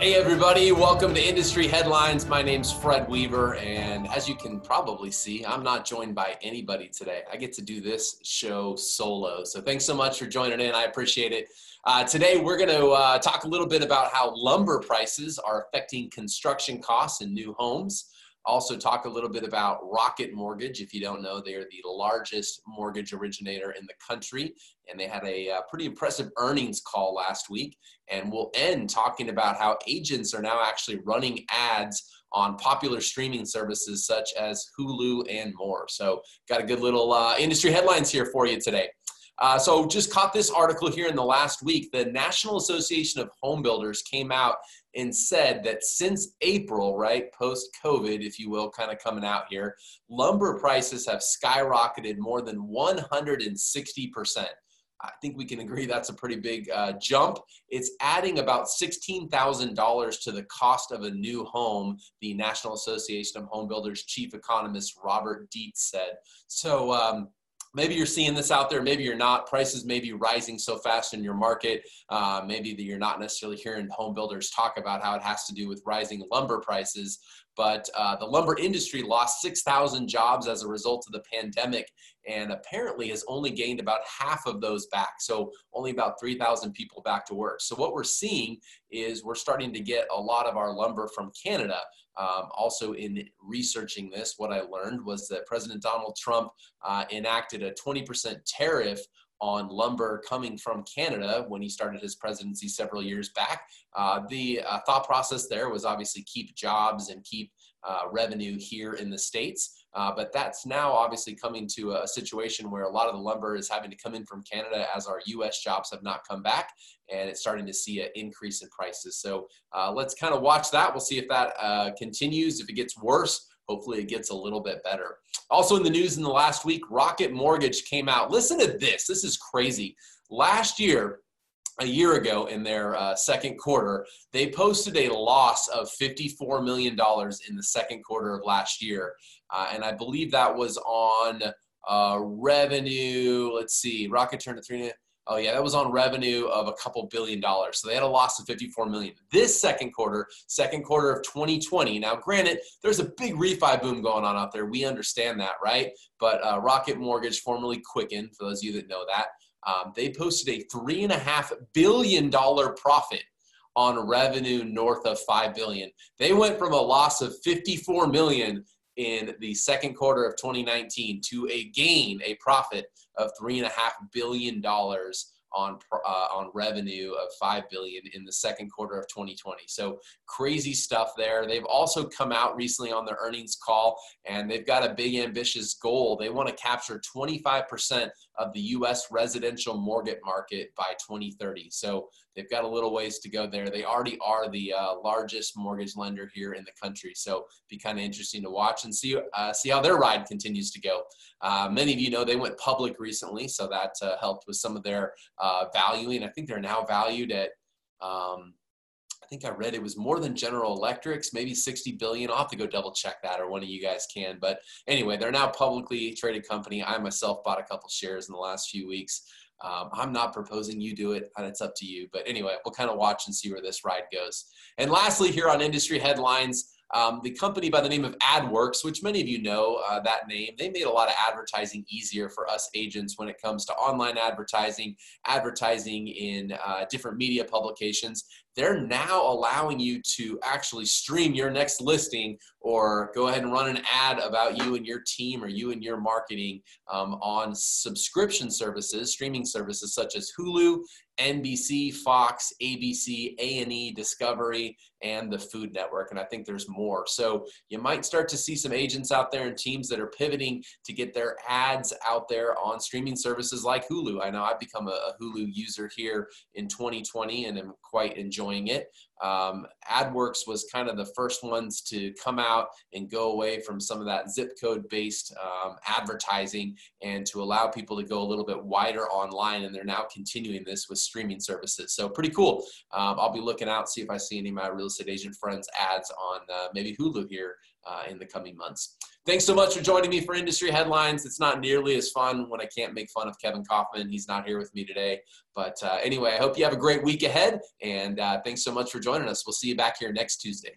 Hey, everybody, welcome to Industry Headlines. My name's Fred Weaver, and as you can probably see, I'm not joined by anybody today. I get to do this show solo. So thanks so much for joining in. I appreciate it. Uh, today, we're going to uh, talk a little bit about how lumber prices are affecting construction costs in new homes. Also, talk a little bit about Rocket Mortgage. If you don't know, they are the largest mortgage originator in the country, and they had a, a uh, pretty impressive earnings call last week. And we'll end talking about how agents are now actually running ads on popular streaming services such as Hulu and more. So, got a good little uh, industry headlines here for you today. Uh, so just caught this article here in the last week. The National Association of Home Builders came out and said that since April, right, post COVID, if you will, kind of coming out here, lumber prices have skyrocketed more than 160%. I think we can agree that's a pretty big uh, jump. It's adding about $16,000 to the cost of a new home, the National Association of Home Builders chief economist Robert Dietz said. So, um, maybe you're seeing this out there maybe you're not. Prices may be rising so fast in your market. Uh, maybe that you're not necessarily hearing home builders talk about how it has to do with rising lumber prices but uh, the lumber industry lost 6000 jobs as a result of the pandemic and apparently has only gained about half of those back. So only about 3000 people back to work. So what we're seeing is we're starting to get a lot of our lumber from canada. Um, also, in researching this, what I learned was that President Donald Trump uh, enacted a 20% tariff on lumber coming from Canada when he started his presidency several years back. Uh, the uh, thought process there was obviously keep jobs and keep uh, revenue here in the States. Uh, but that's now obviously coming to a situation where a lot of the lumber is having to come in from Canada as our US jobs have not come back and it's starting to see an increase in prices. So uh, let's kind of watch that. We'll see if that uh, continues. If it gets worse, hopefully it gets a little bit better. Also in the news in the last week, Rocket Mortgage came out. Listen to this. This is crazy. Last year, a year ago in their uh, second quarter, they posted a loss of $54 million in the second quarter of last year. Uh, and I believe that was on uh, revenue. Let's see, Rocket turned to three. Oh yeah, that was on revenue of a couple billion dollars. So they had a loss of 54 million. This second quarter, second quarter of 2020. Now, granted, there's a big refi boom going on out there. We understand that, right? But uh, Rocket Mortgage, formerly Quicken, for those of you that know that, um, they posted a three and a half billion dollar profit on revenue north of 5 billion. They went from a loss of 54 million in the second quarter of 2019 to a gain, a profit of three and a half billion dollars on uh, on revenue of 5 billion in the second quarter of 2020 so crazy stuff there. They've also come out recently on their earnings call and they've got a big ambitious goal. They want to capture 25% of the US residential mortgage market by 2030 so they've got a little ways to go there. They already are the uh, largest mortgage lender here in the country. So be kind of interesting to watch and see uh, see how their ride continues to go. Uh, many of you know they went public recently so that uh, helped with some of their uh, valuing. I think they're now valued at, um, I think I read it was more than General Electrics, maybe 60 billion. I'll have to go double check that, or one of you guys can. But anyway, they're now publicly traded company. I myself bought a couple shares in the last few weeks. Um, I'm not proposing you do it, and it's up to you. But anyway, we'll kind of watch and see where this ride goes. And lastly, here on industry headlines, um, the company by the name of Adwerx, which many of you know uh, that name, they made a lot of advertising easier for us agents when it comes to online advertising, advertising in uh, different media publications. They're now allowing you to actually stream your next listing or go ahead and run an ad about you and your team or you and your marketing um, on subscription services, streaming services such as Hulu, NBC, Fox, ABC, A&E, Discovery, and the Food Network. And I think there's more. So you might start to see some agents out there and teams that are pivoting to get their ads out there on streaming services like Hulu. I know I've become a, Hulu user here in 2020 and am quite enjoying it. Um, Adwerx was kind of the first ones to come out and go away from some of that zip code based um, advertising and to allow people to go a little bit wider online. And they're now continuing this with streaming services. So pretty cool. Um, I'll be looking out, see if I see any of my real estate agent friends ads on uh, maybe Hulu here uh, in the coming months. Thanks so much for joining me for Industry Headlines. It's not nearly as fun when I can't make fun of Kevin Kauffman. He's not here with me today. But uh, anyway, I hope you have a great week ahead. And uh, thanks so much for joining us. We'll see you back here next Tuesday.